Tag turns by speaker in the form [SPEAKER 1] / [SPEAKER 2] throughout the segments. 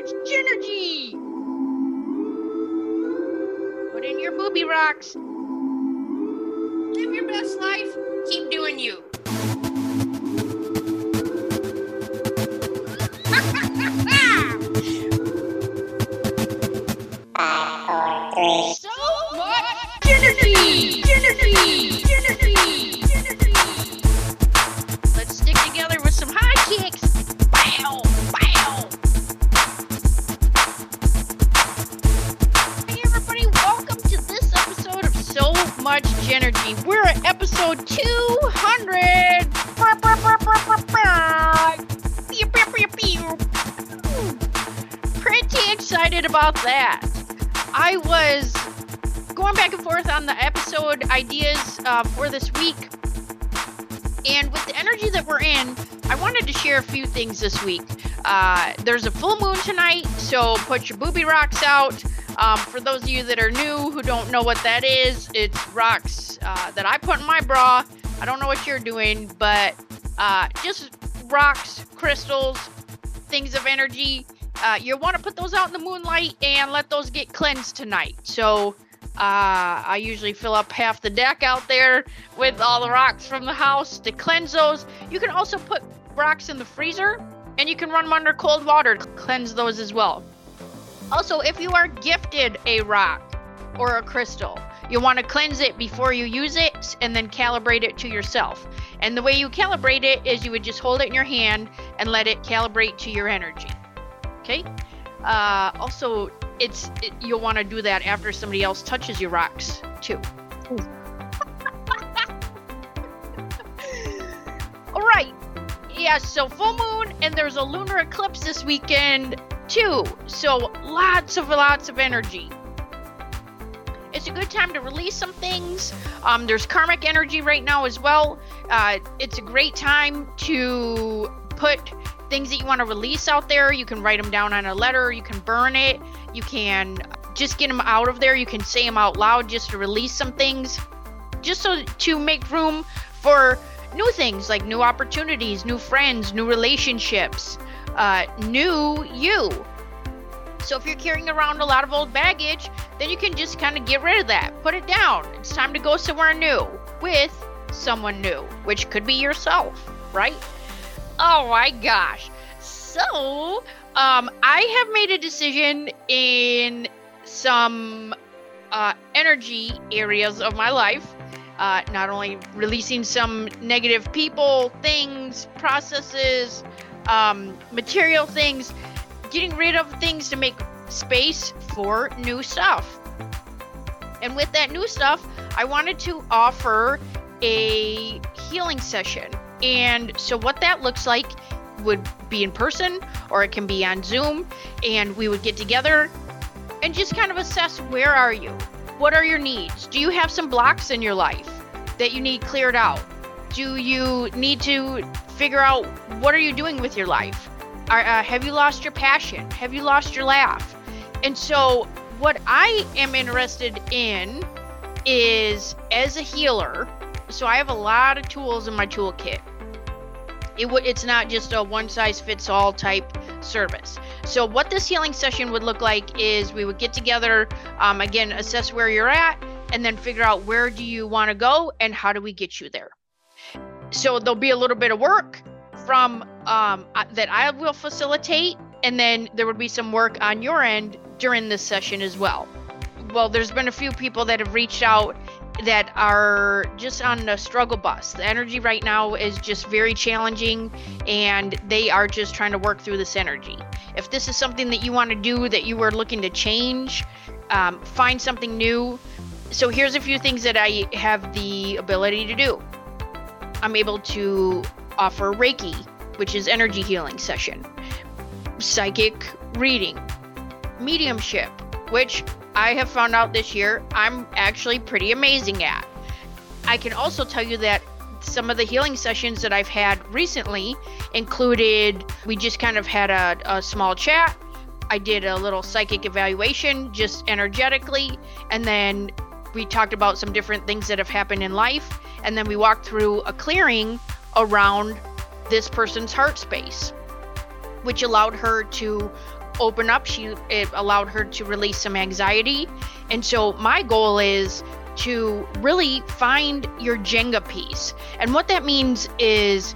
[SPEAKER 1] much energy. Put in your booby rocks. Live your best life. Keep doing you. We're at episode 200. Pew, pew, pew, pew. Pretty excited about that. I was going back and forth on the episode ideas uh, for this week. And with the energy that we're in, I wanted to share a few things this week. Uh, there's a full moon tonight, so put your booby rocks out. Um, for those of you that are new who don't know what that is, it's rocks uh, that I put in my bra. I don't know what you're doing, but uh, just rocks, crystals, things of energy. Uh, you want to put those out in the moonlight and let those get cleansed tonight. So uh, I usually fill up half the deck out there with all the rocks from the house to cleanse those. You can also put rocks in the freezer and you can run them under cold water to cleanse those as well. Also, if you are gifted a rock or a crystal, you want to cleanse it before you use it and then calibrate it to yourself. And the way you calibrate it is you would just hold it in your hand and let it calibrate to your energy. Okay? Uh, also, it's it, you'll want to do that after somebody else touches your rocks too. All right. Yeah, so full moon and there's a lunar eclipse this weekend too. So lots of lots of energy. It's a good time to release some things. Um, there's karmic energy right now as well. Uh, it's a great time to put things that you want to release out there. You can write them down on a letter. You can burn it. You can just get them out of there. You can say them out loud just to release some things, just so to make room for new things like new opportunities, new friends, new relationships, uh, new you. So if you're carrying around a lot of old baggage, then you can just kind of get rid of that. Put it down. It's time to go somewhere new with someone new, which could be yourself, right? Oh my gosh. So, um, I have made a decision in some uh, energy areas of my life. Uh, not only releasing some negative people, things, processes, um, material things, getting rid of things to make space for new stuff. And with that new stuff, I wanted to offer a healing session. And so, what that looks like would be in person or it can be on Zoom. And we would get together and just kind of assess where are you? What are your needs? Do you have some blocks in your life that you need cleared out? Do you need to figure out what are you doing with your life? Are, uh, have you lost your passion? Have you lost your laugh? And so, what I am interested in is as a healer, so I have a lot of tools in my toolkit. It w- it's not just a one size fits all type service. So, what this healing session would look like is we would get together, um, again, assess where you're at, and then figure out where do you want to go and how do we get you there. So, there'll be a little bit of work from um, uh, that I will facilitate, and then there would be some work on your end during this session as well. Well, there's been a few people that have reached out that are just on the struggle bus. The energy right now is just very challenging and they are just trying to work through this energy. If this is something that you want to do, that you are looking to change, um, find something new. So, here's a few things that I have the ability to do I'm able to offer Reiki, which is energy healing session, psychic reading, mediumship, which I have found out this year I'm actually pretty amazing at. I can also tell you that some of the healing sessions that I've had recently included we just kind of had a, a small chat. I did a little psychic evaluation just energetically, and then we talked about some different things that have happened in life, and then we walked through a clearing around this person's heart space, which allowed her to open up. She it allowed her to release some anxiety. And so my goal is to really find your Jenga piece. And what that means is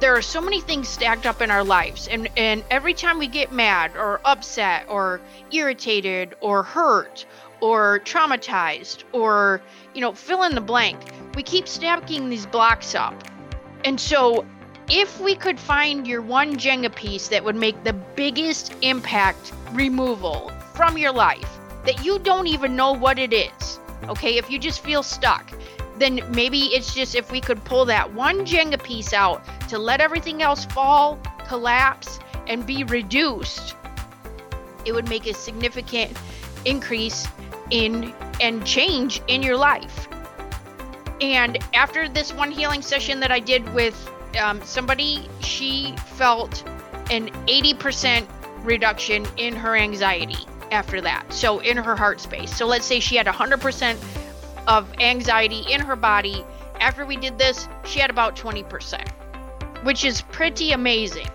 [SPEAKER 1] there are so many things stacked up in our lives and and every time we get mad or upset or irritated or hurt or traumatized or you know fill in the blank. We keep stacking these blocks up. And so if we could find your one jenga piece that would make the biggest impact removal from your life that you don't even know what it is okay? If you just feel stuck then maybe it's just if we could pull that one jenga piece out to let everything else fall collapse and be reduced it would make a significant increase in and change in your life. And after this one healing session that I did with um, somebody, she felt an 80% reduction in her anxiety after that. So in her heart space. So let's say she had 100% of anxiety in her body. After we did this, she had about 20%, which is pretty amazing.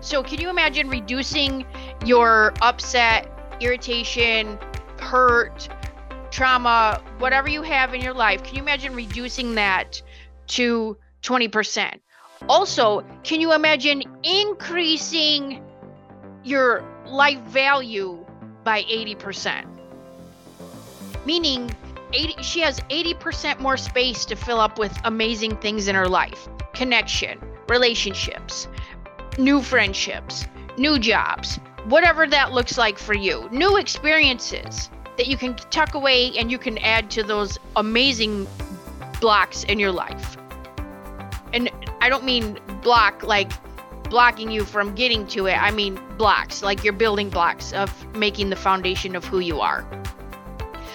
[SPEAKER 1] So can you imagine reducing your upset, irritation, hurt, trauma, whatever you have in your life, can you imagine reducing that to 20%? Also, can you imagine increasing your life value by 80%? Meaning, 80, she has 80% more space to fill up with amazing things in her life connection, relationships, new friendships, new jobs, whatever that looks like for you, new experiences that you can tuck away and you can add to those amazing blocks in your life. And I don't mean block like blocking you from getting to it. I mean blocks, like your building blocks of making the foundation of who you are.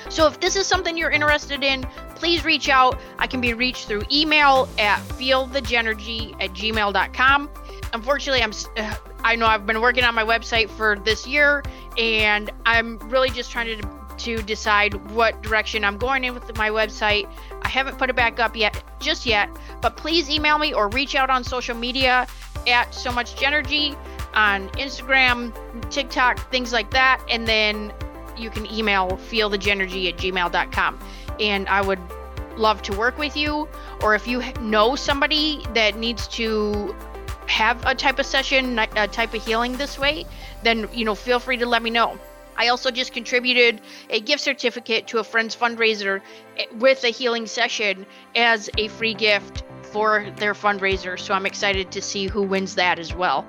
[SPEAKER 1] So if this is something you're interested in, please reach out. I can be reached through email at feelthegenergy at gmail.com. Unfortunately, I'm uh, I know I've been working on my website for this year, and I'm really just trying to to decide what direction I'm going in with my website. I haven't put it back up yet, just yet, but please email me or reach out on social media at so much JENergy on Instagram, TikTok, things like that, and then you can email feelthegenergy at gmail.com. And I would love to work with you, or if you know somebody that needs to have a type of session, a type of healing this way, then you know feel free to let me know. I also just contributed a gift certificate to a friend's fundraiser eh, with a healing session as a free gift for their fundraiser. So I'm excited to see who wins that as well.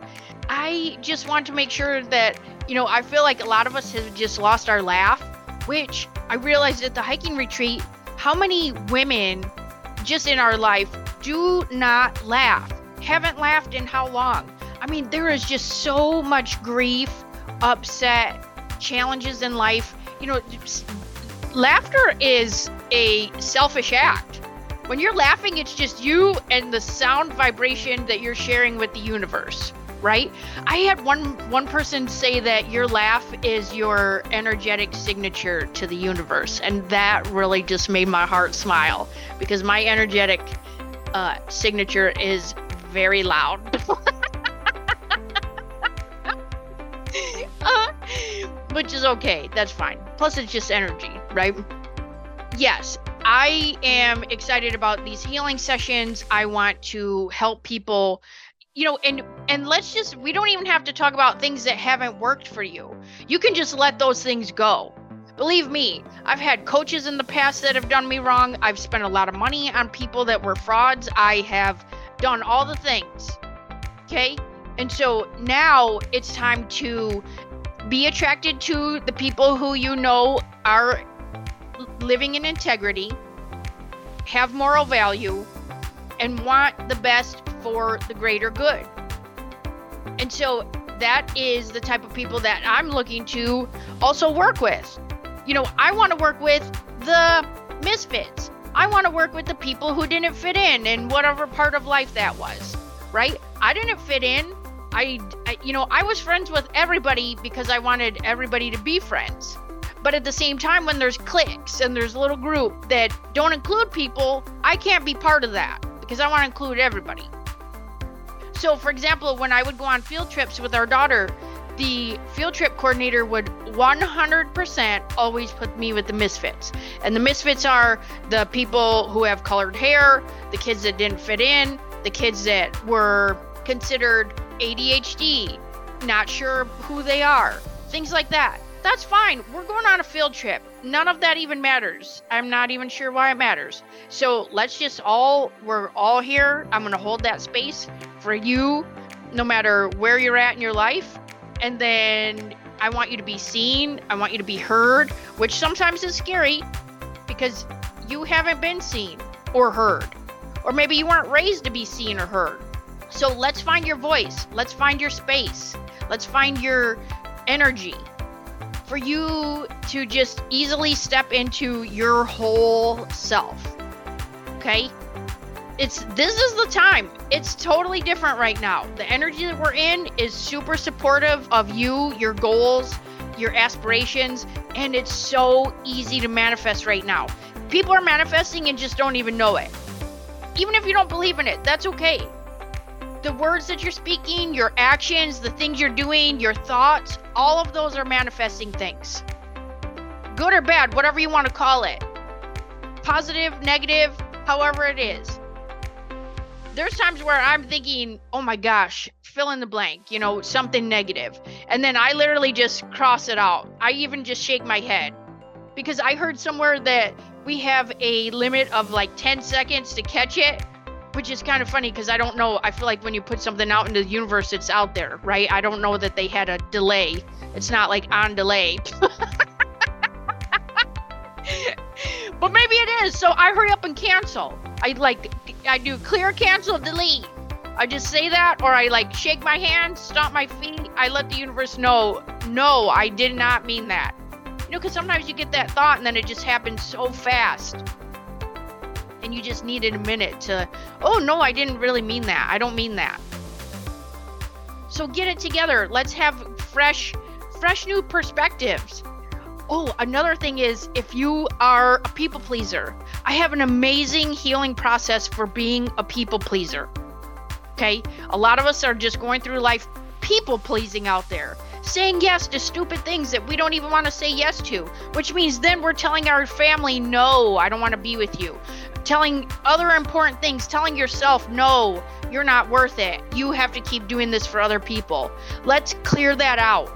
[SPEAKER 1] I just want to make sure that, you know, I feel like a lot of us have just lost our laugh, which I realized at the hiking retreat how many women just in our life do not laugh. Haven't laughed in how long? I mean, there is just so much grief, upset, challenges in life, you know, laughter is a selfish act. When you're laughing, it's just you and the sound vibration that you're sharing with the universe, right? I had one one person say that your laugh is your energetic signature to the universe, and that really just made my heart smile because my energetic uh, signature is very loud. which is okay. That's fine. Plus, it's just energy, right? Yes, I am excited about these healing sessions. I want to help people you know and and let's just we don't even have to talk about things that haven't worked for you you can just let those things go believe me i've had coaches in the past that have done me wrong i've spent a lot of money on people that were frauds i have done all the things okay and so now it's time to be attracted to the people who you know are living in integrity, have moral value, and want the best for the greater good. And so that is the type of people that I'm looking to also work with. You know, I want to work with the misfits. I want to work with the people who didn't fit in in whatever part of life that was, right? I didn't fit in. I, I, you know, I was friends with everybody because I wanted everybody to be friends. But at the same time, when there's cliques and there's a little group that don't include people, I can't be part of that because I want to include everybody. So, for example, when I would go on field trips with our daughter, the field trip coordinator would 100% always put me with the misfits. And the misfits are the people who have colored hair, the kids that didn't fit in, the kids that were considered ADHD, not sure who they are, things like that. That's fine. We're going on a field trip. None of that even matters. I'm not even sure why it matters. So let's just all, we're all here. I'm going to hold that space for you, no matter where you're at in your life. And then I want you to be seen. I want you to be heard, which sometimes is scary because you haven't been seen or heard. Or maybe you weren't raised to be seen or heard. So let's find your voice. Let's find your space. Let's find your energy for you to just easily step into your whole self. Okay? It's this is the time. It's totally different right now. The energy that we're in is super supportive of you, your goals, your aspirations, and it's so easy to manifest right now. People are manifesting and just don't even know it. Even if you don't believe in it, that's okay the words that you're speaking, your actions, the things you're doing, your thoughts, all of those are manifesting things. Good or bad, whatever you want to call it. Positive, negative, however it is. There's times where I'm thinking, oh my gosh, fill in the blank, you know, something negative. And then I literally just cross it out. I even just shake my head. Because I heard somewhere that we have a limit of like 10 seconds to catch it which is kind of funny because I don't know. I feel like when you put something out into the universe, it's out there, right? I don't know that they had a delay. It's not like on delay. but maybe it is. So I hurry up and cancel. I like, I do clear, cancel, delete. I just say that, or I like shake my hand, stomp my feet. I let the universe know, no, I did not mean that. You know, because sometimes you get that thought and then it just happens so fast and you just needed a minute to, oh no, I didn't really mean that. I don't mean that. So get it together. Let's have fresh, fresh new perspectives. Oh, another thing is if you are a people pleaser, I have an amazing healing process for being a people pleaser. Okay? A lot of us are just going through life people pleasing out there saying yes to stupid things that we don't even want to say yes to, which means then we're telling our family, no, I don't want to be with you. Telling other important things, telling yourself, no, you're not worth it. You have to keep doing this for other people. Let's clear that out.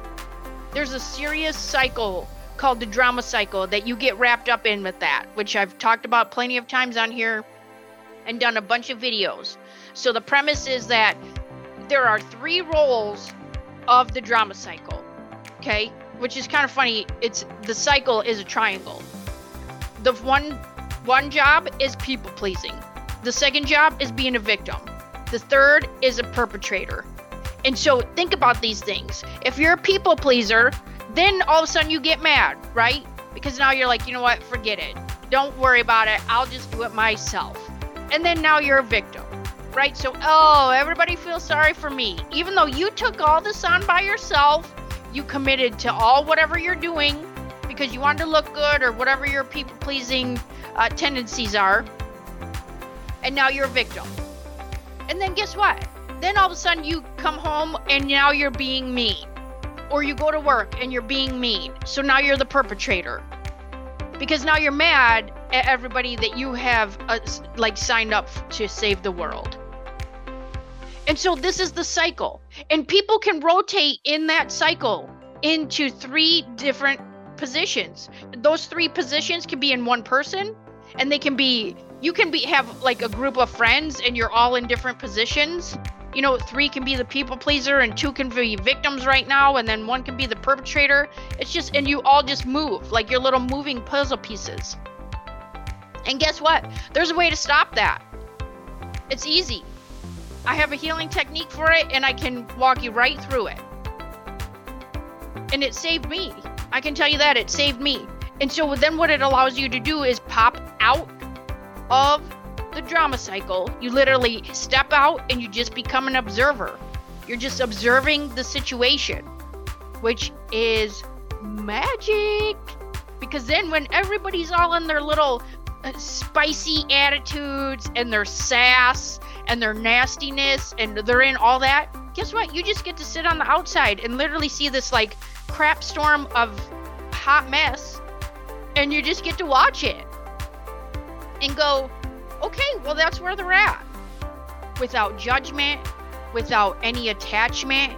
[SPEAKER 1] There's a serious cycle called the drama cycle that you get wrapped up in with that, which I've talked about plenty of times on here and done a bunch of videos. So the premise is that there are three roles of the drama cycle. Okay? Which is kind of funny. It's the cycle is a triangle. The one one job is people pleasing. The second job is being a victim. The third is a perpetrator. And so think about these things. If you're a people pleaser, then all of a sudden you get mad, right? Because now you're like, you know what, forget it. Don't worry about it. I'll just do it myself. And then now you're a victim right? So, oh, everybody feels sorry for me. Even though you took all this on by yourself, you committed to all whatever you're doing because you wanted to look good or whatever your people pleasing uh, tendencies are. And now you're a victim. And then guess what? Then all of a sudden you come home and now you're being mean. Or you go to work and you're being mean. So now you're the perpetrator. Because now you're mad at everybody that you have uh, like signed up to save the world. And so this is the cycle. And people can rotate in that cycle into three different positions. Those three positions can be in one person and they can be you can be have like a group of friends and you're all in different positions. You know, three can be the people pleaser and two can be victims right now and then one can be the perpetrator. It's just and you all just move like your little moving puzzle pieces. And guess what? There's a way to stop that. It's easy. I have a healing technique for it and I can walk you right through it. And it saved me. I can tell you that it saved me. And so then what it allows you to do is pop out of the drama cycle. You literally step out and you just become an observer. You're just observing the situation, which is magic. Because then when everybody's all in their little uh, spicy attitudes and their sass and their nastiness and they're in all that, guess what? You just get to sit on the outside and literally see this like crap storm of hot mess, and you just get to watch it and go, okay, well, that's where they're at. Without judgment, without any attachment,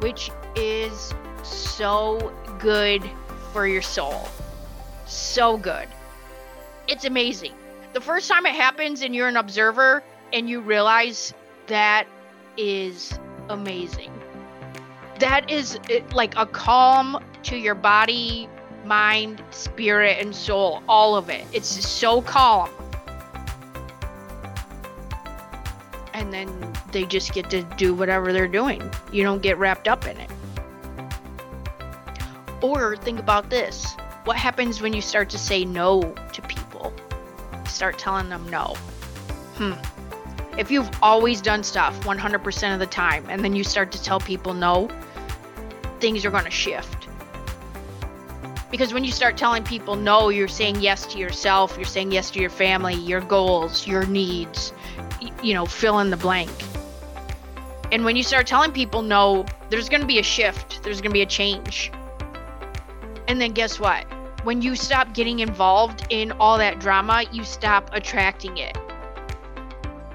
[SPEAKER 1] which is so good for your soul. So good. It's amazing. The first time it happens and you're an observer and you realize that is amazing. That is it, like a calm to your body, mind, spirit, and soul. All of it. It's so calm. And then they just get to do whatever they're doing. You don't get wrapped up in it. Or think about this what happens when you start to say no to people? Start telling them no. Hmm. If you've always done stuff 100% of the time and then you start to tell people no, things are going to shift. Because when you start telling people no, you're saying yes to yourself, you're saying yes to your family, your goals, your needs, you know, fill in the blank. And when you start telling people no, there's going to be a shift, there's going to be a change. And then guess what? When you stop getting involved in all that drama, you stop attracting it.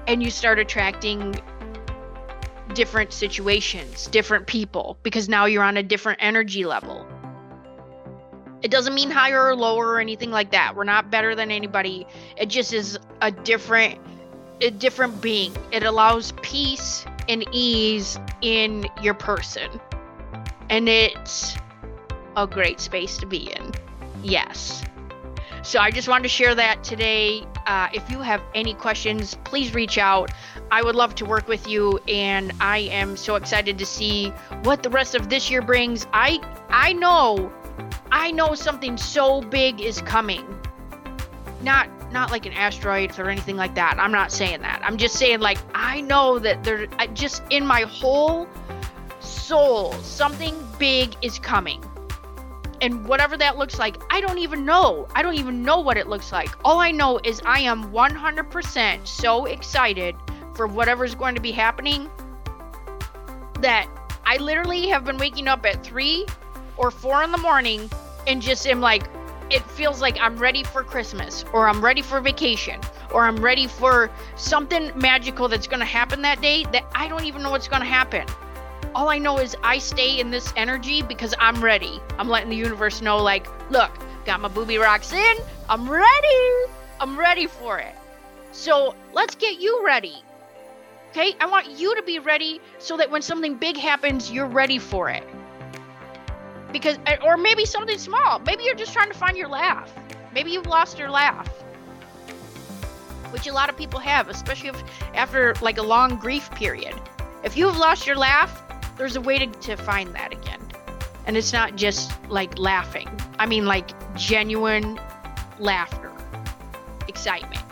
[SPEAKER 1] And you start attracting different situations, different people, because now you're on a different energy level. It doesn't mean higher or lower or anything like that. We're not better than anybody. It just is a different a different being. It allows peace and ease in your person. And it's a great space to be in. Yes. So I just wanted to share that today. Uh, if you have any questions, please reach out. I would love to work with you, and I am so excited to see what the rest of this year brings. I I know, I know something so big is coming. Not not like an asteroid or anything like that. I'm not saying that. I'm just saying like I know that there just in my whole soul something big is coming and whatever that looks like, I don't even know. I don't even know what it looks like. All I know is I am 100% so excited for whatever's going to be happening that I literally have been waking up at 3 or 4 in the morning and just am like, it feels like I'm ready for Christmas or I'm ready for vacation or I'm ready for something magical that's going to happen that day that I don't even know what's going to happen all I know is I stay in this energy because I'm ready. I'm letting the universe know, like, look, got my booby rocks in. I'm ready. I'm ready for it. So let's get you ready. Okay? I want you to be ready so that when something big happens, you're ready for it. Because, or maybe something small. Maybe you're just trying to find your laugh. Maybe you've lost your laugh. Which a lot of people have, especially if, after like a long grief period. If you've lost your laugh, there's a way to, to find that again. And it's not just like laughing. I mean like genuine laughter, excitement,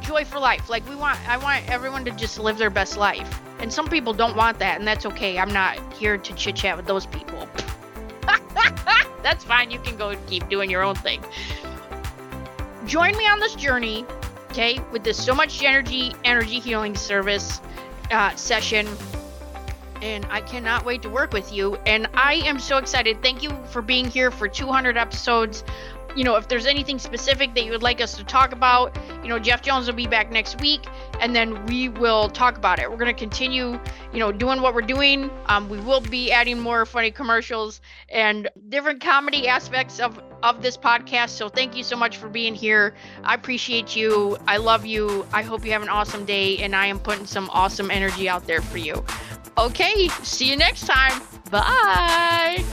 [SPEAKER 1] joy for life. Like we want I want everyone to just live their best life. And some people don't want that and that's okay. I'm not here to chit chat with those people. That's fine. You can go keep doing your own thing. Join me on this journey, okay, with this so much energy energy healing service uh, session and I cannot wait to work with you. And I am so excited. Thank you for being here for 200 episodes. You know, if there's anything specific that you would like us to talk about, you know, Jeff Jones will be back next week and then we will talk about it. We're going to continue, you know, doing what we're doing. Um, we will be adding more funny commercials and different comedy aspects of of this podcast. So thank you so much for being here. I appreciate you. I love you. I hope you have an awesome day and I am putting some awesome energy out there for you. Okay, see you next time. Bye.